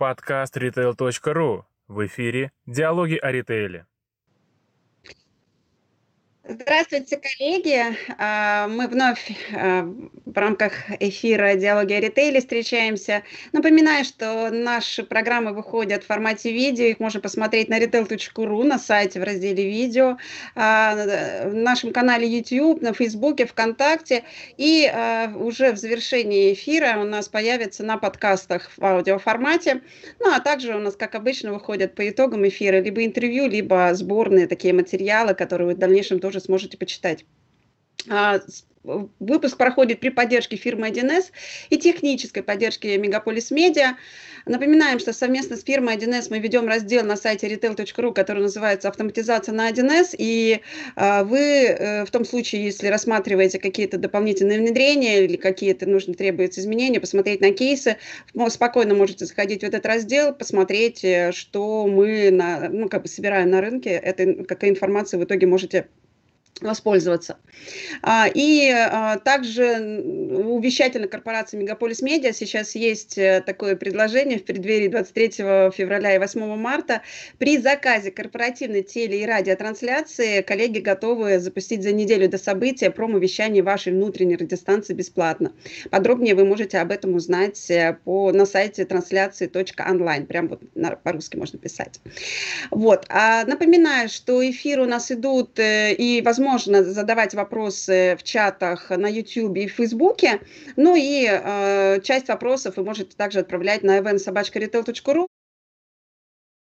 Подкаст retail.ru. В эфире «Диалоги о ритейле». Здравствуйте, коллеги! А, мы вновь а, в рамках эфира «Диалоги о ритейле» встречаемся. Напоминаю, что наши программы выходят в формате видео. Их можно посмотреть на retail.ru, на сайте в разделе «Видео», а, в нашем канале YouTube, на Фейсбуке, ВКонтакте. И уже в завершении эфира у нас появится на подкастах в аудиоформате. Ну, а также у нас, как обычно, выходят по итогам эфира либо интервью, либо сборные такие материалы, которые в дальнейшем тоже сможете почитать. А, выпуск проходит при поддержке фирмы 1С и технической поддержке Мегаполис Медиа. Напоминаем, что совместно с фирмой 1С мы ведем раздел на сайте retail.ru, который называется «Автоматизация на 1С». И а, вы э, в том случае, если рассматриваете какие-то дополнительные внедрения или какие-то нужно требуются изменения, посмотреть на кейсы, спокойно можете заходить в этот раздел, посмотреть, э, что мы на, ну, как бы собираем на рынке. Это, какая информация в итоге можете воспользоваться. А, и а, также у вещательной корпорации Мегаполис Медиа сейчас есть э, такое предложение в преддверии 23 февраля и 8 марта. При заказе корпоративной теле- и радиотрансляции коллеги готовы запустить за неделю до события промо-вещание вашей внутренней радиостанции бесплатно. Подробнее вы можете об этом узнать э, по, на сайте трансляции.онлайн. Прям вот на, по-русски можно писать. Вот. А напоминаю, что эфиры у нас идут э, и, возможно, можно задавать вопросы в чатах на YouTube и в Фейсбуке. Ну и э, часть вопросов вы можете также отправлять на eventsobachkaretail.ru.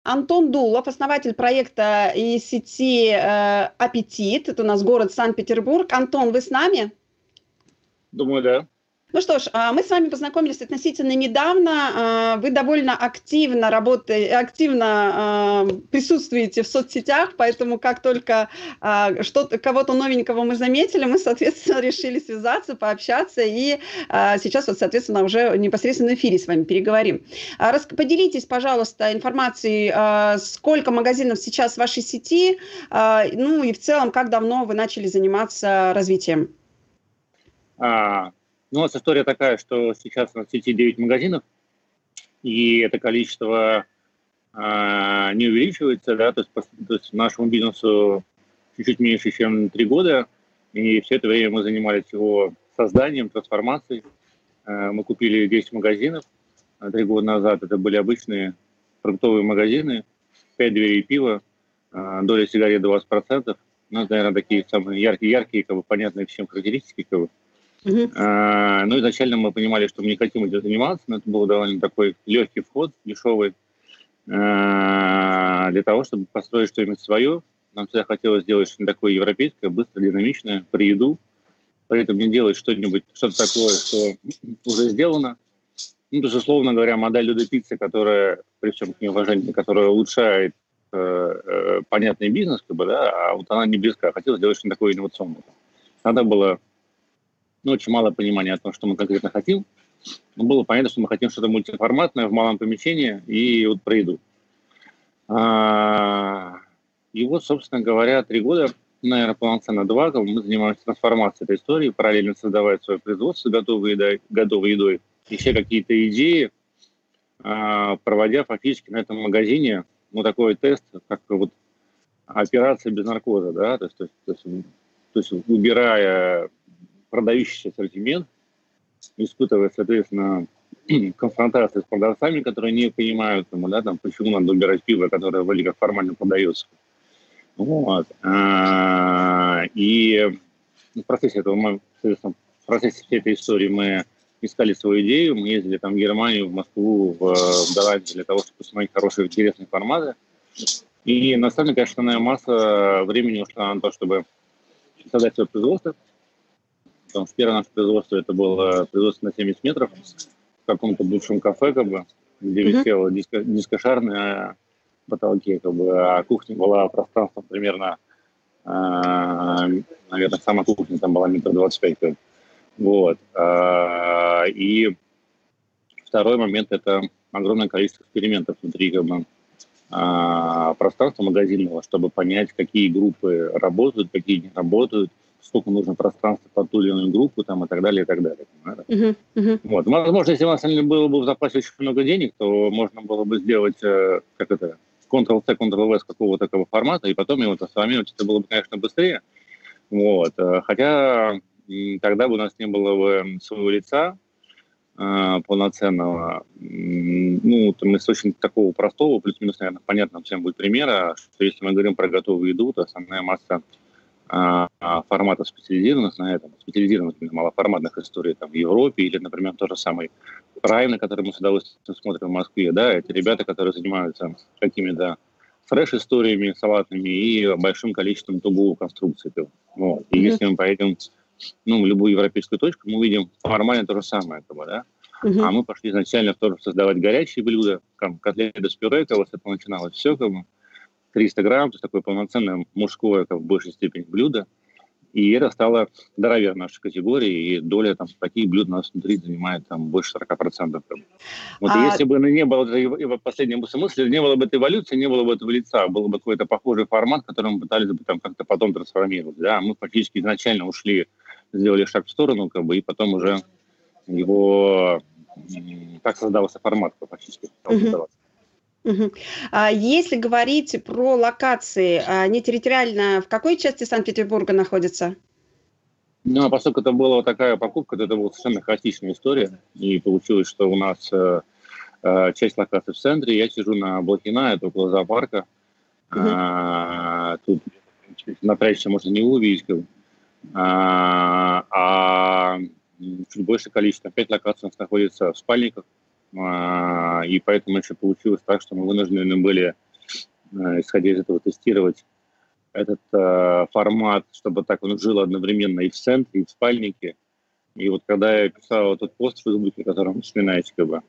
Антон Дулов, основатель проекта и сети э, «Аппетит». Это у нас город Санкт-Петербург. Антон, вы с нами? Думаю, да. Ну что ж, а, мы с вами познакомились относительно недавно. А, вы довольно активно работаете, активно а, присутствуете в соцсетях, поэтому как только что-то, кого-то новенького мы заметили, мы, соответственно, решили связаться, пообщаться, и сейчас вот, соответственно, уже непосредственно в эфире с вами переговорим. Поделитесь, пожалуйста, информацией, сколько магазинов сейчас в вашей сети, ну и в целом, как давно вы начали заниматься развитием? Ну, у нас история такая, что сейчас у нас в сети 9 магазинов, и это количество э, не увеличивается, да, то есть, по, то есть нашему бизнесу чуть-чуть меньше, чем 3 года, и все это время мы занимались его созданием, трансформацией. Э, мы купили 10 магазинов э, 3 года назад, это были обычные продуктовые магазины, 5 дверей пива, э, доля сигарет 20%, ну, наверное, такие самые яркие-яркие, как бы понятные всем характеристики, как бы. Uh-huh. Ну, изначально мы понимали, что мы не хотим этим заниматься, но это был довольно такой легкий вход, дешевый, а, для того, чтобы построить что-нибудь свое. Нам всегда хотелось сделать что-нибудь такое европейское, быстро, динамичное, при еду. При этом не делать что-нибудь, что-то такое, что уже сделано. Ну, то есть, условно говоря, модель Люда Пиццы, которая, при всем к ней которая улучшает э, э, понятный бизнес, как бы, да, а вот она не близка. Хотелось сделать что-нибудь такое инновационное. Надо было ну, очень мало понимания о том, что мы конкретно хотим. Но было понятно, что мы хотим что-то мультиформатное в малом помещении и вот про еду. А, и вот, собственно говоря, три года, наверное, полноценно два, мы занимаемся трансформацией этой истории, параллельно создавая свое производство готовой едой, готовой едой, еще какие-то идеи, а, проводя фактически на этом магазине ну, такой тест, как вот операция без наркоза, да, то есть, то есть, то есть убирая продающийся ассортимент, испытывая, соответственно, конфронтацию с продавцами, которые не понимают, там, да, там, почему надо убирать пиво, которое вроде как формально продается. Вот. А, и в процессе этого мы, соответственно, в процессе всей этой истории мы искали свою идею, мы ездили там в Германию, в Москву, в, в Голландию для того, чтобы посмотреть хорошие, интересные форматы. И на самом деле, конечно, масса времени ушла на то, чтобы создать свое производство, Потому что первое наше производство это было производство на 70 метров в каком-то бывшем кафе, как бы, где mm-hmm. висела диско, дискошар на потолке, как бы, а кухня была пространством примерно, э, наверное, сама кухня там была метр двадцать пять. Вот. Э, и второй момент – это огромное количество экспериментов внутри как бы, э, пространства магазинного, чтобы понять, какие группы работают, какие не работают, сколько нужно пространства под ту или иную группу там, и так далее, и так далее. Uh-huh, uh-huh. Вот. Возможно, если у нас было бы в запасе очень много денег, то можно было бы сделать, э, как это, Ctrl-C, Ctrl-V с какого-то такого формата, и потом его трансформировать, это было бы, конечно, быстрее. Вот. Э, хотя тогда бы у нас не было бы своего лица, э, полноценного. Ну, там из очень такого простого, плюс-минус, наверное, понятно всем будет примера, что если мы говорим про готовую еду, то основная масса форматов специализированных на этом, специализированных малоформатных историй там, в Европе или, например, то же самое Prime, на который мы с удовольствием смотрим в Москве, да, это ребята, которые занимаются какими-то фреш-историями салатными и большим количеством тугого конструкций. Вот. И mm-hmm. если мы поедем ну, в любую европейскую точку, мы увидим формально то же самое, как бы, да. Uh-huh. А мы пошли изначально тоже создавать горячие блюда, там, котлеты с пюре, как вот это начиналось все, как бы, 300 грамм, то есть такое полноценное мужское, как в большей степени, блюдо. И это стало здоровее нашей категории, и доля там таких блюд у нас внутри занимает там больше 40%. Вот а... если бы не было этой последней мысли, не было бы этой эволюции, не было бы этого лица, был бы какой-то похожий формат, который мы пытались бы там как-то потом трансформировать. Да? Мы фактически изначально ушли, сделали шаг в сторону, как бы, и потом уже его так создался формат фактически. Uh-huh. Угу. Если говорить про локации, они территориально в какой части Санкт-Петербурга находятся? Ну, а поскольку это была такая покупка, то это была совершенно хаотичная история. И получилось, что у нас э, э, часть локаций в центре, я сижу на Блохина, это около зоопарка. Угу. А, тут напрячься можно не увидеть. А, а чуть больше количество, пять локаций у нас находится в спальниках. А, и поэтому еще получилось так, что мы вынуждены были, э, исходя из этого, тестировать этот э, формат, чтобы так он жил одновременно и в центре, и в спальнике. И вот когда я писал этот пост в Фейсбуке, который вы вспоминаете, как бы,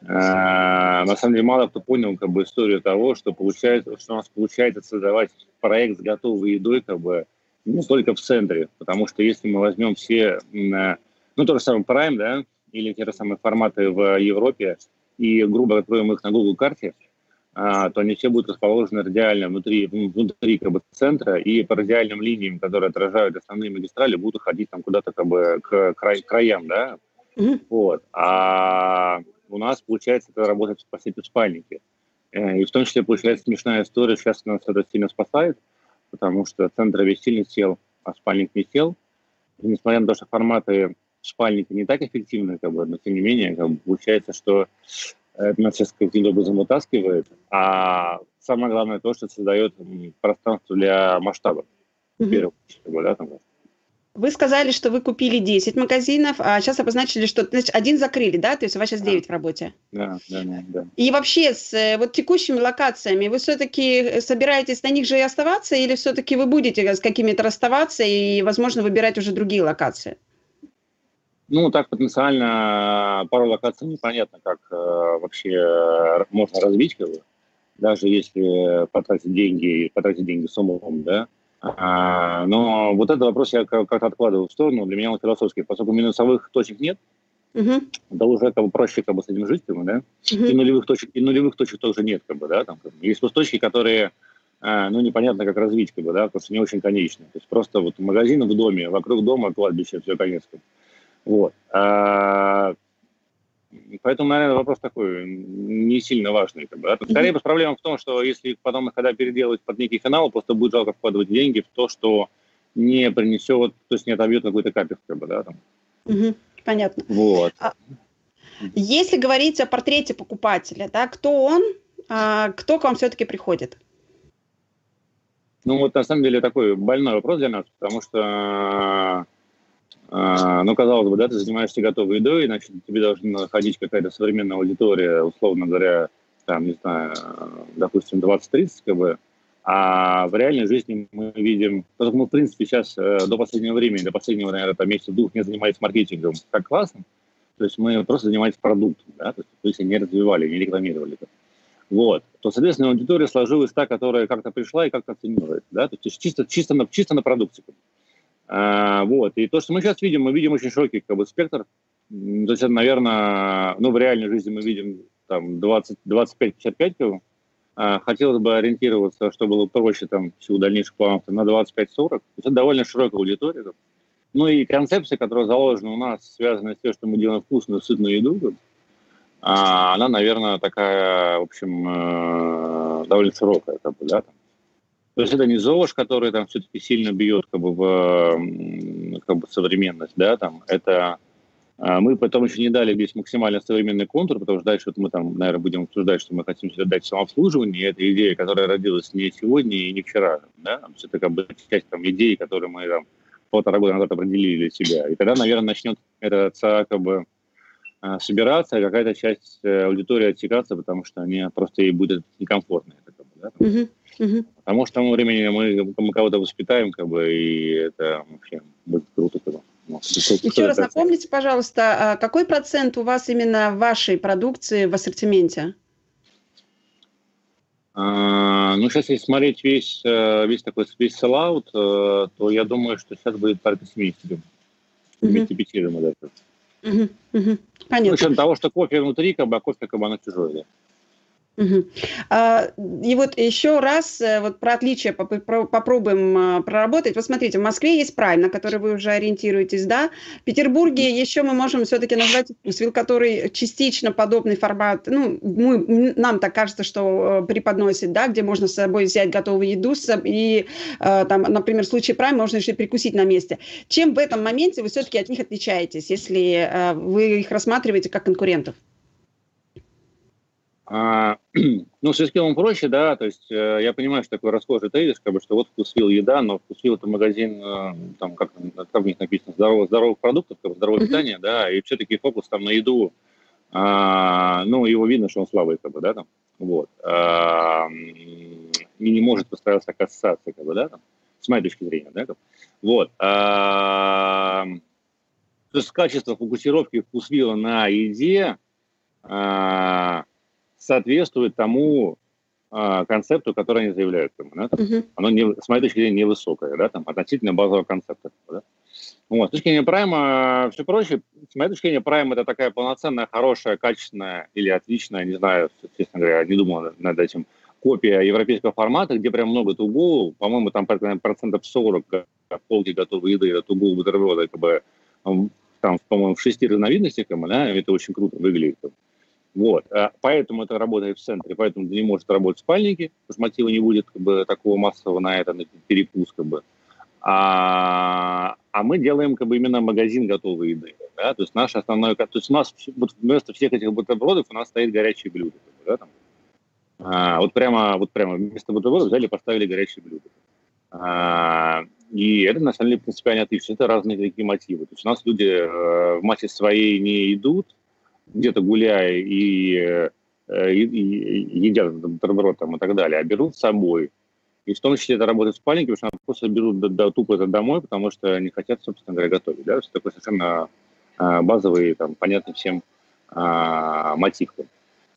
э, на самом деле мало кто понял как бы, историю того, что, получается, что у нас получается создавать проект с готовой едой как бы, не только в центре, потому что если мы возьмем все, ну, то же самое Prime, да, или те же самые форматы в Европе, и грубо откроем их на Google карте, а, то они все будут расположены радиально внутри, внутри как бы, центра, и по радиальным линиям, которые отражают основные магистрали, будут ходить там куда-то как бы к край, краям, да, mm-hmm. вот. А у нас, получается, это работает по сути в спальнике. Э, и в том числе получается смешная история, сейчас нас это сильно спасает, потому что центр весь сильно сел, а спальник не сел. И несмотря на то, что форматы спальники не так эффективны, как бы, но тем не менее, как бы, получается, что это нас сейчас каким-то образом вытаскивает, а самое главное то, что создает пространство для масштаба. Mm-hmm. да, там, вы сказали, что вы купили 10 магазинов, а сейчас обозначили, что значит, один закрыли, да? То есть у вас сейчас 9 да. в работе. Да, да, да, да. И вообще с э, вот текущими локациями вы все-таки собираетесь на них же и оставаться, или все-таки вы будете с какими-то расставаться и, возможно, выбирать уже другие локации? Ну, так потенциально пару локаций непонятно, как э, вообще можно развить, как бы, даже если потратить деньги, потратить деньги с умом, да. А, но вот этот вопрос я как-то откладываю в сторону, для меня он философский, поскольку минусовых точек нет, uh да уже как бы проще как бы с этим жить, как бы, да, uh и нулевых точек, и нулевых точек тоже нет, как бы, да, там, как бы. есть точки, которые а, ну, непонятно, как развить, как бы, да, потому что не очень конечны. То есть просто вот магазин в доме, вокруг дома кладбище, все, конец. Как бы. Вот. А, поэтому, наверное, вопрос такой не сильно важный. Как бы, да? Скорее, mm-hmm. проблема в том, что если потом их когда переделать под некий финал, просто будет жалко вкладывать деньги в то, что не принесет, то есть не отобьет какой-то капец, как бы, да, там. Угу, понятно. Вот. А, если говорить о портрете покупателя, да, кто он, а, кто к вам все-таки приходит? Ну, вот на самом деле такой больной вопрос для нас, потому что ну, казалось бы, да, ты занимаешься готовой едой, значит, тебе должна ходить какая-то современная аудитория, условно говоря, там, не знаю, допустим, 20-30 как бы, а в реальной жизни мы видим, потому мы, в принципе, сейчас э, до последнего времени, до последнего, наверное, там, месяца двух не занимались маркетингом так классно, то есть мы просто занимались продуктом, да, то есть не развивали, не рекламировали. Вот. То, соответственно, аудитория сложилась та, которая как-то пришла и как-то оценивает, да, то есть чисто, чисто, на, чисто на продукте. А, вот. И то, что мы сейчас видим, мы видим очень широкий как бы, спектр. То есть, наверное, ну, в реальной жизни мы видим там 20, 25-55 как бы. а, хотелось бы ориентироваться, чтобы было проще там всего дальнейших планов на 25-40. То есть это довольно широкая аудитория. Ну и концепция, которая заложена у нас, связанная с тем, что мы делаем вкусную, сытную еду, а, она, наверное, такая, в общем, э, довольно широкая. Как бы, да, там. То есть это не ЗОЖ, который там все-таки сильно бьет как бы, в как бы, современность, да, там, это а, мы потом еще не дали весь максимально современный контур, потому что дальше вот мы там, наверное, будем обсуждать, что мы хотим сюда дать самообслуживание. Это идея, которая родилась не сегодня и не вчера. Да? Это как бы часть там, идей, которые мы там, полтора года назад определили для себя. И тогда, наверное, начнет это как бы а, собираться, а какая-то часть э, аудитории отсекаться, потому что они просто ей будет некомфортно. Это, как бы, да? uh-huh. Uh-huh. Потому что к тому времени мы, мы кого-то воспитаем, как бы, и это вообще будет круто. Как бы. Ну, Еще раз напомните, пожалуйста, а какой процент у вас именно вашей продукции в ассортименте? А, ну, сейчас, если смотреть весь, э, весь такой весь селлаут, э, то я думаю, что сейчас будет порядка 70. 75 uh-huh. даже. Uh-huh. Uh-huh. Понятно. Ну, учетом того, что кофе внутри, как бы, а кофе как бы оно чужое. Да. Угу. И вот еще раз э, вот про отличие попробуем а, проработать. Вот смотрите, в Москве есть Прайм, на который вы уже ориентируетесь, да? В Петербурге еще мы можем все-таки назвать Вкусвилл, который частично подобный формат, ну, мы, нам так кажется, что э, преподносит, да, где можно с собой взять готовую еду и, э, там, например, в случае Прайм можно еще и прикусить на месте. Чем в этом моменте вы все-таки от них отличаетесь, если вы их рассматриваете как конкурентов? А, ну, с эскимом проще, да, то есть э, я понимаю, что такой расхожий тезис, как бы, что вот вкусвил еда, но вкусвил это магазин, э, там, как, как в них написано, здоровых, здоровых продуктов, как бы, здоровое mm-hmm. питание, да, и все-таки фокус там на еду, а, ну, его видно, что он слабый, как бы, да, там, вот, а, и не может постараться ассоциация, как бы, да, там, с моей точки зрения, да, как, вот, а, то есть качество фокусировки вкусвила на еде, а, соответствует тому э, концепту, который они заявляют. Да, там, uh-huh. Оно, не, с моей точки зрения, невысокое, да, там, относительно базового концепта. Да. Вот. С точки зрения прайма все проще. С моей точки зрения, прайм – это такая полноценная, хорошая, качественная или отличная, не знаю, честно говоря, не думал над этим, копия европейского формата, где прям много тугу, по-моему, там процентов 40 полки готовой еды, это тугу бутерброда, как бы, там, по-моему, в шести разновидностях, да, это очень круто выглядит. Вот. А поэтому это работает в центре, поэтому не может работать в спальнике, потому что мотива не будет как бы, такого массового на это, на перепуск. Как бы. а, а мы делаем как бы, именно магазин готовой еды. Да? То есть наше основное... То есть у нас вот вместо всех этих бутербродов у нас стоит горячие блюда. Да, там. А, вот, прямо, вот прямо вместо бутербродов взяли и поставили горячие блюда. А, и это, на самом деле, принципиально отлично. Это разные такие мотивы. То есть у нас люди э, в массе своей не идут, где-то гуляя и, э, и, и едят бутерброд там и так далее, а берут с собой. И в том числе это работает в спальнике, потому что просто берут до, до, тупо это домой, потому что не хотят, собственно говоря, готовить. Да? Это такой совершенно а, базовый, там, понятный всем а, мотив.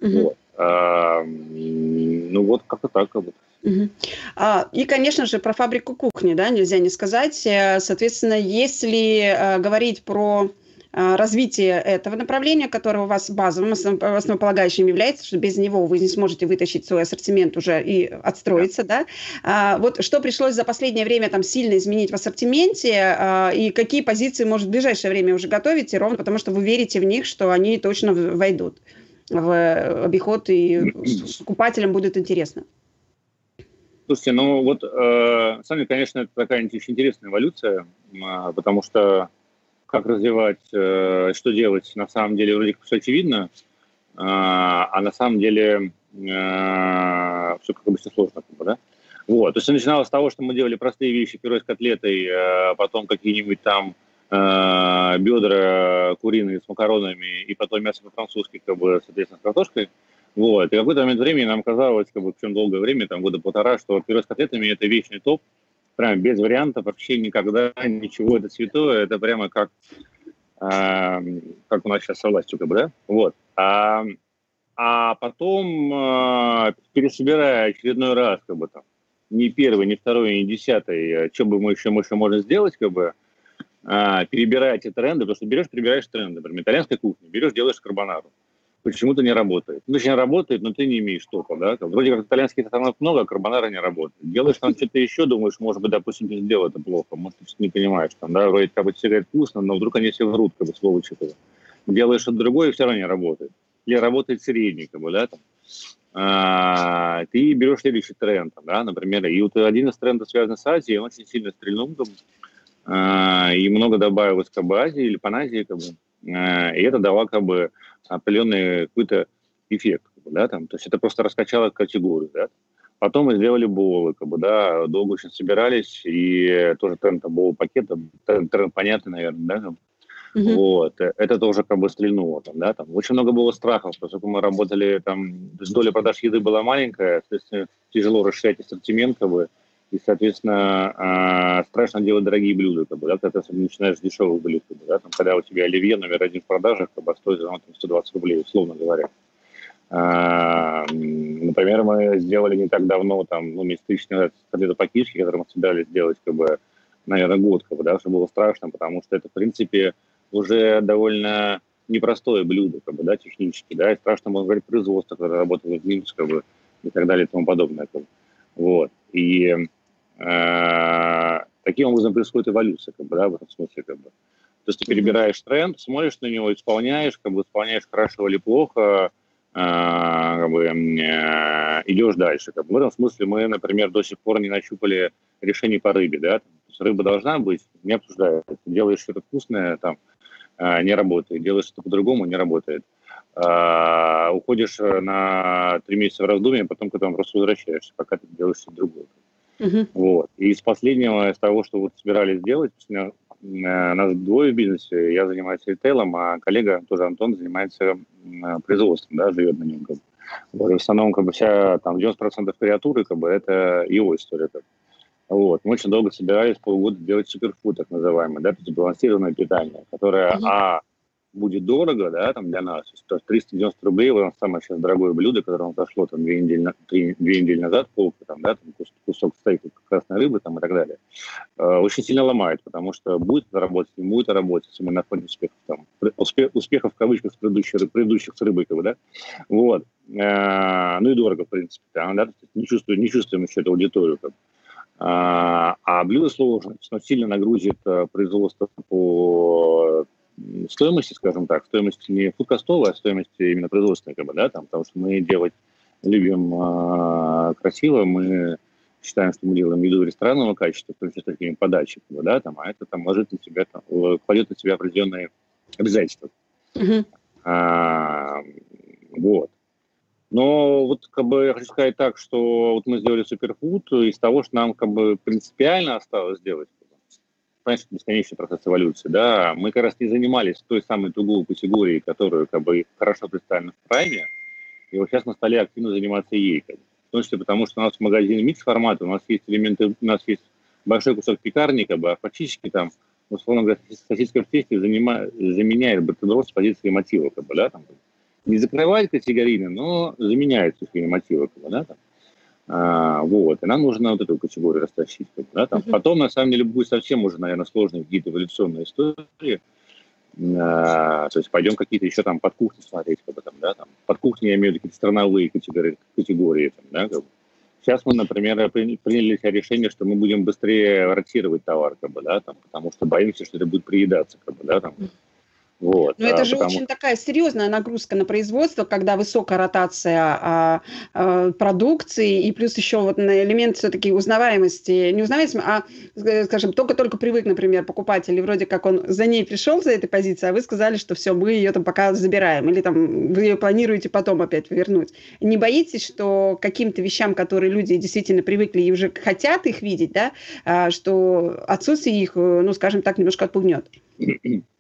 Угу. Вот. А, ну вот как-то так. Бы. Угу. А, и, конечно же, про фабрику кухни, да, нельзя не сказать. Э, соответственно, если а, говорить про развитие этого направления, которое у вас базовым, основополагающим является, что без него вы не сможете вытащить свой ассортимент уже и отстроиться, да. А, вот что пришлось за последнее время там сильно изменить в ассортименте а, и какие позиции, может, в ближайшее время уже готовите, ровно потому что вы верите в них, что они точно войдут в обиход и покупателям будет интересно. Слушайте, ну вот, э, сами, конечно, это такая очень интересная эволюция, э, потому что как развивать, э, что делать, на самом деле вроде как все очевидно, а, а на самом деле э, все как обычно сложно. Да? Вот. То есть начиналось с того, что мы делали простые вещи, пюре с котлетой, э, потом какие-нибудь там бедра куриные с макаронами, и потом мясо по-французски, как бы, соответственно, с картошкой. Вот. И в какой-то момент времени нам казалось, как бы, в чем долгое время, там, года полтора, что пюре с котлетами – это вечный топ, прям без вариантов, вообще никогда, ничего, это святое, это прямо как, э, как у нас сейчас со властью, как бы, да? Вот. А, а потом, э, пересобирая очередной раз, как бы там, не первый, не второй, не десятый, а что бы мы еще, мы еще можем сделать, как бы, э, перебирая эти тренды, потому что берешь, перебираешь тренды, например, итальянская кухня, берешь, делаешь карбонару. Почему-то не работает. Ну, точнее, работает, но ты не имеешь топа, да? Вроде как итальянских ресторанов много, а карбонара не работает. Делаешь там что-то еще, думаешь, может быть, допустим, ты сделал это плохо, может, ты не понимаешь, там, да, вроде как бы тебе вкусно, но вдруг они все врут, как бы, сволочи. Бы. Делаешь что-то другое, и все равно не работает. Или работает средний, как бы, да, там. А, ты берешь следующий тренд, да, например, и вот один из трендов, связанный с Азией, он очень сильно стрельнул, бы, а, и много добавилось как бы Азии или Паназии, как бы, и это дало как бы определенный какой-то эффект, да, там, то есть это просто раскачало категорию, да. Потом мы сделали болы, как бы, да, долго очень собирались, и тоже тренд был пакета, тренд, тренд понятный, наверное, да, Uh-huh. Вот. Это тоже как бы стрельнуло там, да, там. Очень много было страхов, поскольку мы работали там, доля продаж еды была маленькая, соответственно, тяжело расширять ассортимент, как бы, и, соответственно, э, страшно делать дорогие блюда, как бы, да, когда ты начинаешь с дешевых блюд, как бы, да, там, когда у тебя оливье номер один в продажах, как бы, стоит ну, там, 120 рублей, условно говоря. А, например, мы сделали не так давно, там, ну, месяц тысяч назад, котлету по-кишке, мы собирались сделать, как бы, наверное, год, как бы, да, что было страшно, потому что это, в принципе, уже довольно непростое блюдо, как бы, да, технически, да, и страшно, можно говорить, производство, которое работает в минус, как бы, и так далее и тому подобное, как бы. Вот. И таким образом происходит эволюция, как бы, да, в этом смысле, как бы. То есть ты перебираешь тренд, смотришь на него, исполняешь, как бы исполняешь хорошо или плохо, э, как бы, э, идешь дальше. Как бы. В этом смысле мы, например, до сих пор не нащупали решение по рыбе, да, то есть рыба должна быть, не обсуждается. Делаешь что-то вкусное, там, э, не работает, делаешь что-то по-другому, не работает. Уходишь на три месяца в раздумье, а потом к этому просто возвращаешься, пока ты делаешь что-то другое. Uh-huh. Вот. И из последнего, из того, что вот собирались сделать, у нас двое в бизнесе, я занимаюсь ритейлом, а коллега, тоже Антон, занимается производством, да, живет на нем. Как бы. Вот. в основном, как бы, вся, там, 90% креатуры, как бы, это его история. Как бы. Вот. Мы очень долго собирались полгода делать суперфуд, так называемый, да, то есть балансированное питание, которое, uh-huh. а, будет дорого, да, там для нас, то есть 390 рублей, вот самое сейчас дорогое блюдо, которое зашло там две недели, три, две недели назад, полка, там, да, там, кусок стейка красной рыбы там и так далее, э, очень сильно ломает, потому что будет это работать, не будет это работать, если мы находим успехов там, успех, успехов в кавычках с предыдущих, предыдущих с рыбой, да, вот, э, ну и дорого, в принципе, да, да не чувствуем, не чувствуем еще эту аудиторию, как бы. А, а блюдо сложное, оно сильно нагрузит э, производство по стоимости, скажем так, стоимости не фудкостовой, а стоимости именно производственной, как бы, да, там, потому что мы делать любим э, красиво, мы считаем, что мы делаем еду ресторанного качества, числе с такими подачами, как бы, да, там, а это там ложит на себя, там, кладет на себя определенные обязательства. Uh-huh. А, вот. Но вот как бы я хочу сказать так, что вот мы сделали суперфуд из того, что нам как бы принципиально осталось сделать, понимаешь, бесконечный процесс эволюции, да, мы как раз не занимались той самой другой категорией, которую как бы хорошо представлена в прайме, и вот сейчас мы стали активно заниматься ей, как бы. в том числе потому, что у нас магазин микс формата, у нас есть элементы, у нас есть большой кусок пекарни, как бы, а фактически там, условно говоря, сосиска в тесте заменяет бутерброд с позиции мотива, как бы, да, там, не закрывает категорийно, но заменяет сухие мотивы, как бы, да, там. А, вот, и нам нужно вот эту категорию растащить. Да, там. Uh-huh. Потом, на самом деле, будет совсем уже, наверное, сложные какие-то эволюционные истории. А, то есть пойдем какие-то еще там под кухню смотреть, как бы, там, да, там, под кухню я имею в виду какие-то страновые категории, категории там, да, как бы. Сейчас мы, например, приняли решение, что мы будем быстрее ротировать товар, как бы, да, там, потому что боимся, что это будет приедаться, как бы, да, там. Вот, Но это а, же потому... очень такая серьезная нагрузка на производство, когда высокая ротация а, а, продукции и плюс еще вот на элемент все-таки узнаваемости, не узнаваемости, а, скажем, только-только привык, например, покупатель, и вроде как он за ней пришел, за этой позицией, а вы сказали, что все, мы ее там пока забираем, или там вы ее планируете потом опять вернуть. Не боитесь, что каким-то вещам, которые люди действительно привыкли и уже хотят их видеть, да, а, что отсутствие их, ну, скажем так, немножко отпугнет?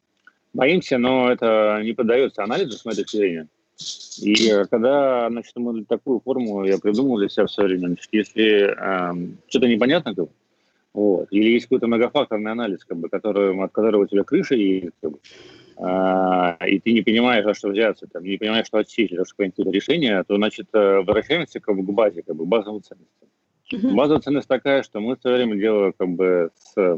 Боимся, но это не поддается анализу с моей точки зрения. И э, когда значит, мы такую форму я придумал для себя в свое время, значит, если э, что-то непонятно, как, вот, или есть какой-то многофакторный анализ, как бы, который, от которого у тебя крыша есть, как бы, э, и ты не понимаешь, за что взяться, там, не понимаешь, что отсечь, за что принять решение, то, значит, э, возвращаемся как бы, к базе, как бы, базовым ценностям. Uh-huh. Базовая ценность такая, что мы в свое время делали как бы с, э,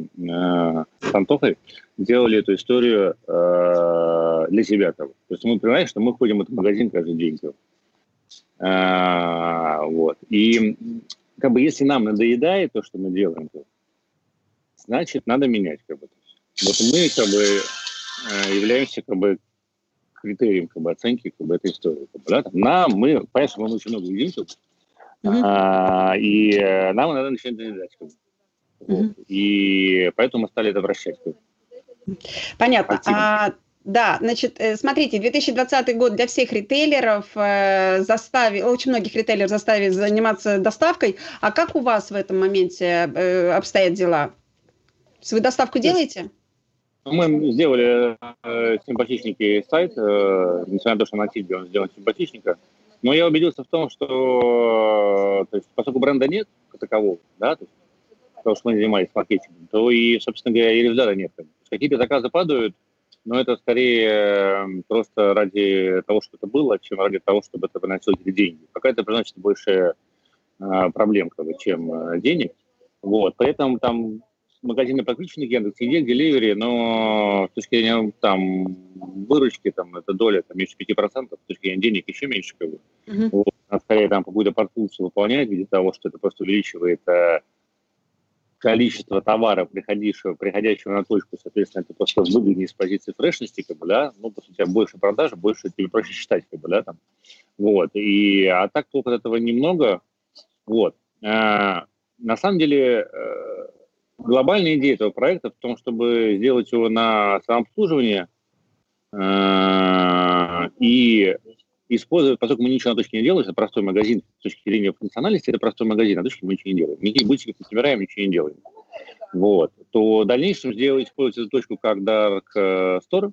с Антохой, делали эту историю э, для себя. Как бы. То есть мы понимаем, что мы ходим в этот магазин каждый день. А, вот. И как бы если нам надоедает то, что мы делаем, то, значит, надо менять. Как бы. Вот мы как бы э, являемся как бы критерием как бы, оценки как бы, этой истории. Как бы, да? Нам, мы, понятно, мы очень много едим тут, mm-hmm. а, и э, нам надо начать доедать. Как бы. mm-hmm. И поэтому мы стали это вращать. Понятно. А, да, значит, э, смотрите, 2020 год для всех ритейлеров э, заставил, очень многих ритейлеров заставит заниматься доставкой. А как у вас в этом моменте обстоят дела? Вы доставку делаете? Мы сделали э, симпатичненький сайт, э, несмотря на то, что на Тильбе он сделан симпатичненько. Но я убедился в том, что то есть, поскольку бренда нет такового, да, то есть, потому что мы занимались маркетингом, то и, собственно говоря, и результата нет. Какие-то заказы падают, но это скорее эм, просто ради того, чтобы это было, чем ради того, чтобы это приносило деньги. Пока это приносит больше э, проблем, как бы, чем э, денег. Вот, поэтому там магазины подключены к Яндекс, Еде, Delivery, но с точки зрения там выручки, там, это доля там, меньше 5%, с точки зрения денег еще меньше. Как бы. Uh-huh. Вот, а скорее там какую-то подфункцию выполнять в виде того, что это просто увеличивает э, количество товара, приходящего, приходящего на точку, соответственно, это просто выгоднее с позиции фрешности, как бы, да, ну, что у тебя больше продаж, больше тебе проще считать, как бы, да, там, вот, и, а так толку от этого немного, вот. А, на самом деле, э, глобальная идея этого проекта в том, чтобы сделать его на самообслуживание э, и использовать, поскольку мы ничего на точке не делаем, это простой магазин с точки зрения функциональности, это простой магазин, на точке мы ничего не делаем. Никаких бутиков не собираем, ничего не делаем. Вот. То в дальнейшем сделать, использовать эту точку как Dark э, Store,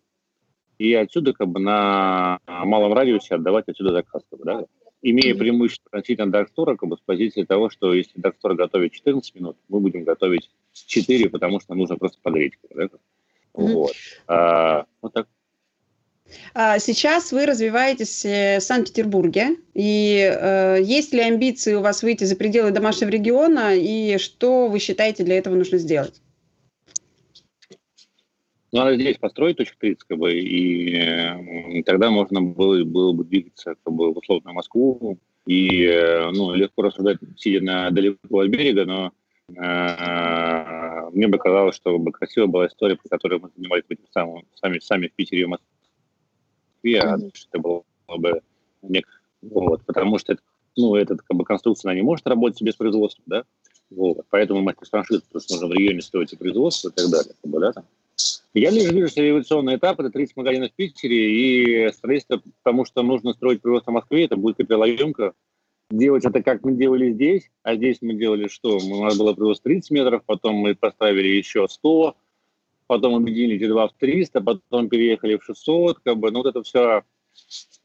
и отсюда как бы на малом радиусе отдавать отсюда заказ. Как бы, да? Имея преимущество относительно Store как бы, с позиции того, что если Store готовит 14 минут, мы будем готовить 4, потому что нужно просто да? Вот. А, вот так. А, сейчас вы развиваетесь э, в Санкт-Петербурге, и э, есть ли амбиции у вас выйти за пределы домашнего региона, и что вы считаете для этого нужно сделать? Ну, надо здесь построить точку 30, как бы, и, и тогда можно было, было бы двигаться как бы, в условную Москву, и э, ну, легко рассуждать, сидя на, далеко от берега, но э, мне бы казалось, что бы красивая была история, по которой мы занимались этим самым, сами, сами в Питере и Москве, Москве, а это было бы вот, потому что ну, эта как бы, конструкция она не может работать без производства, да, вот, поэтому мастер франшизы, потому что нужно в регионе строить и производство и так далее, как бы, да, там. Я лишь вижу, что революционный этап – это 30 магазинов в Питере, и строительство, потому что нужно строить производство в Москве, это будет капиталоемко. Делать это, как мы делали здесь, а здесь мы делали что? У нас было производство 30 метров, потом мы поставили еще 100, потом объединили эти два в 300, потом переехали в 600, как бы, ну вот это все,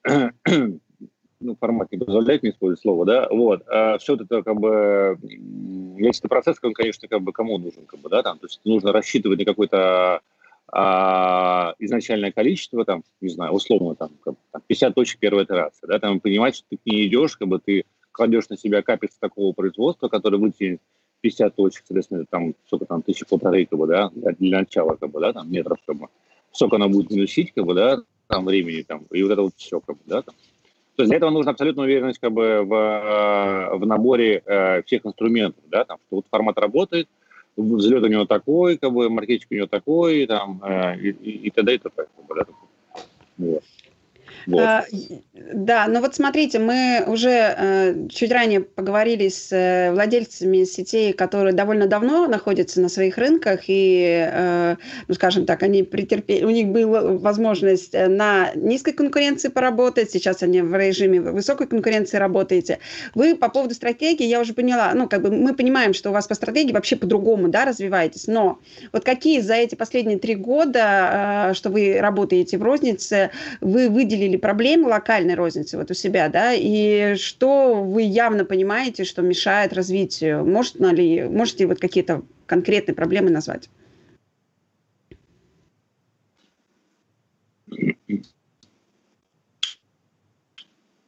ну, формат не позволяет мне использовать слово, да, вот, а все это как бы, весь этот процесс, он, конечно, как бы кому нужен, как бы, да, там, то есть нужно рассчитывать на какое-то а, изначальное количество, там, не знаю, условно, там, как, там 50 точек первой итерации, да, там, понимать, что ты не идешь, как бы ты кладешь на себя капец такого производства, который вытянет 50 точек, соответственно, там, сколько там, тысячи полторы, как бы, да, для начала, как бы, да, там, метров, как бы, сколько она будет минусить, как бы, да, там, времени, там, и вот это вот все, как бы, да, там. То есть для этого нужна абсолютная уверенность, как бы, в, в наборе э, всех инструментов, да, там, что вот формат работает, взлет у него такой, как бы, маркетинг у него такой, там, э, и, и, и т.д. и т.п. Вот. А, да, ну вот смотрите, мы уже э, чуть ранее поговорили с э, владельцами сетей, которые довольно давно находятся на своих рынках, и, э, ну скажем так, они претерпели, у них была возможность э, на низкой конкуренции поработать, сейчас они в режиме высокой конкуренции работаете. Вы по поводу стратегии, я уже поняла, ну как бы мы понимаем, что у вас по стратегии вообще по-другому, да, развиваетесь, но вот какие за эти последние три года, э, что вы работаете в рознице, вы выделили выделили проблемы локальной розницы вот у себя, да, и что вы явно понимаете, что мешает развитию? Может ли, можете вот какие-то конкретные проблемы назвать?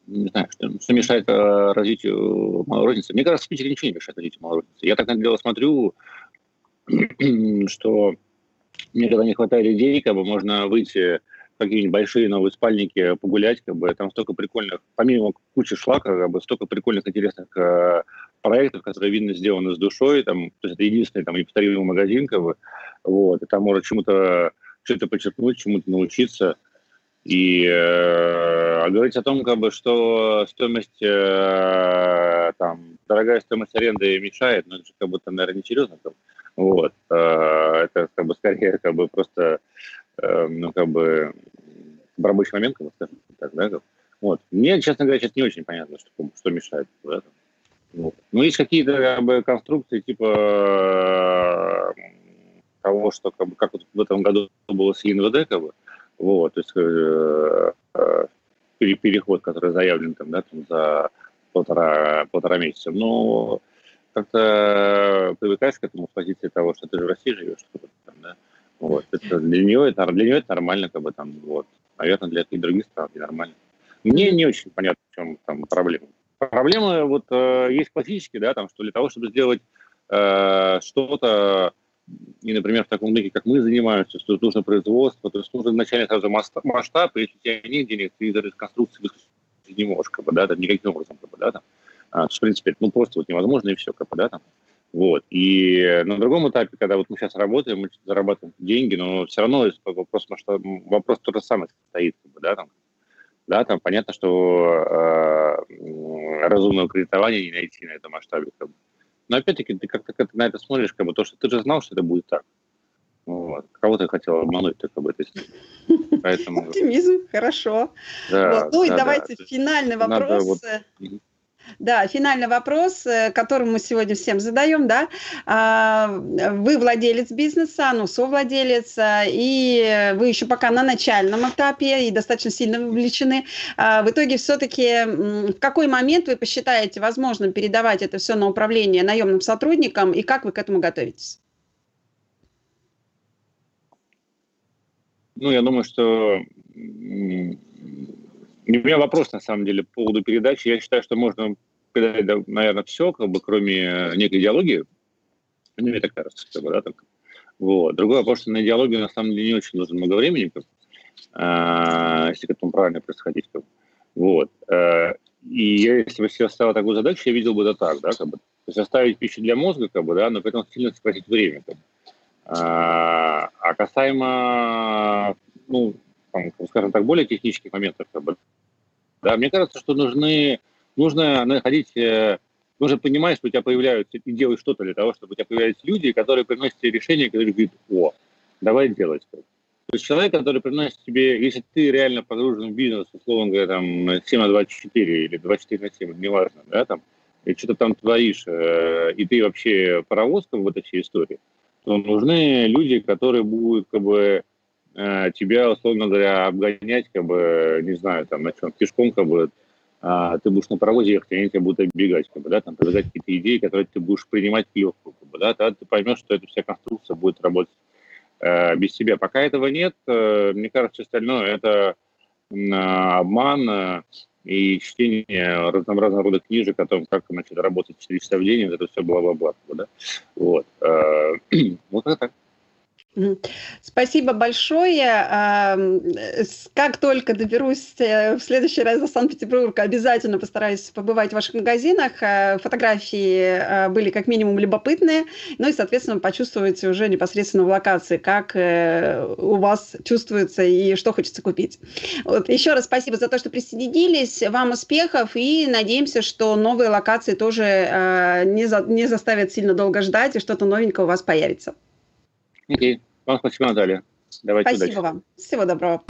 не знаю, что, что мешает э, развитию малой розницы. Мне кажется, в Питере ничего не мешает развитию малой розницы. Я так на дело смотрю, что мне когда не хватает идей, как бы можно выйти какие-нибудь большие новые спальники погулять, как бы, там столько прикольных, помимо кучи шлака, как бы, столько прикольных, интересных э, проектов, которые, видно, сделаны с душой, там, то есть это единственный там неповторимый магазин, как бы, вот, и там можно чему-то что-то подчеркнуть, чему-то научиться, и э, говорить о том, как бы, что стоимость, э, там, дорогая стоимость аренды мешает, ну, это же как будто, наверное, несерьезно. Как, вот. Э, это как бы скорее как бы просто, э, ну, как бы рабочий момент, как бы, скажем так, да, как, вот. Мне, честно говоря, сейчас не очень понятно, что, что мешает. Да? Вот. Ну, есть какие-то как бы, конструкции, типа э, того, что как, бы, как вот в этом году было с ИНВД, как бы, вот, то есть э, э, переход, который заявлен там, да, там за полтора, полтора месяца. Но как-то привыкаешь к этому с позиции того, что ты же в России живешь, там, да. Вот, это, для, нее это, для нее это нормально, как бы там, вот. Наверное, для и других стран это нормально. Мне не очень понятно, в чем там проблема. Проблема вот э, есть классические, да, там, что для того, чтобы сделать э, что-то и, например, в таком рынке, как мы занимаемся, что нужно производство, то есть нужно вначале сразу масштаб, и если у тебя нет денег, ты из этой конструкции выскочить не можешь, как бы, да, там, никаким образом, как бы, да, там. А, в принципе, ну, просто вот невозможно, и все, как бы, да, там. Вот. И на другом этапе, когда вот мы сейчас работаем, мы зарабатываем деньги, но все равно вопрос, масштаб, вопрос тот же самый стоит, как бы, да, там. Да, там понятно, что э, разумного кредитования не найти на этом масштабе. Как бы. Но опять-таки ты как-то как на это смотришь, как бы то, что ты же знал, что это будет так. Вот. Кого ты хотел обмануть, так об этой Поэтому... Оптимизм, хорошо. Да, вот. Ну да, и давайте да. финальный вопрос. Надо вот... Да, финальный вопрос, э, который мы сегодня всем задаем, да. А, вы владелец бизнеса, ну, совладелец, а, и вы еще пока на начальном этапе и достаточно сильно вовлечены. А, в итоге все-таки в какой момент вы посчитаете возможным передавать это все на управление наемным сотрудникам, и как вы к этому готовитесь? Ну, я думаю, что у меня вопрос, на самом деле, по поводу передачи. Я считаю, что можно передать, наверное, все, как бы, кроме некой идеологии. Ну, мне так кажется, как да, так. Вот. Другой вопрос, что на идеологию, на самом деле, не очень нужно много времени, как, а, если к этому правильно происходить. Как. Вот. А, и я, если бы себе ставил такую задачу, я видел бы это так, да, как бы. То есть оставить пищу для мозга, как бы, да, но при этом сильно сократить время. Как а, а касаемо, ну, там, скажем так, более технических моментов, как бы, да, мне кажется, что нужны, нужно находить, э, нужно понимать, что у тебя появляются, и делать что-то для того, чтобы у тебя появлялись люди, которые приносят тебе решения, которые говорят, о, давай делать. То есть человек, который приносит тебе, если ты реально погружен в бизнес, условно говоря, там 7 на 24 или 24 на 7, неважно, да, там, и что-то там творишь, э, и ты вообще паровозка в этой всей истории, то нужны люди, которые будут как бы Э, тебя, условно говоря, обгонять, как бы, не знаю, там, на чем, пешком, как бы, а, ты будешь на паровозе ехать, они тебя будут оббегать, как бы, да, там, предлагать какие-то идеи, которые ты будешь принимать легкую, как бы, да, тогда ты поймешь, что эта вся конструкция будет работать э, без тебя. Пока этого нет, э, мне кажется, остальное это э, обман э, и чтение разнообразного рода книжек о том, как, значит, работать 4 часа в день, это все бла-бла-бла, да, вот, э, вот это так. Спасибо большое. Как только доберусь э, в следующий раз до Санкт-Петербурга, обязательно постараюсь побывать в ваших магазинах. Э, фотографии э, были как минимум любопытные, ну и, соответственно, почувствуете уже непосредственно в локации, как у вас чувствуется и что хочется купить. Вот. Еще раз спасибо за то, что присоединились. Вам успехов и надеемся, что новые локации тоже не, не заставят сильно долго ждать и что-то новенькое у вас появится. Окей. Вам спасибо, Наталья. Давайте Спасибо удачи. вам. Всего доброго.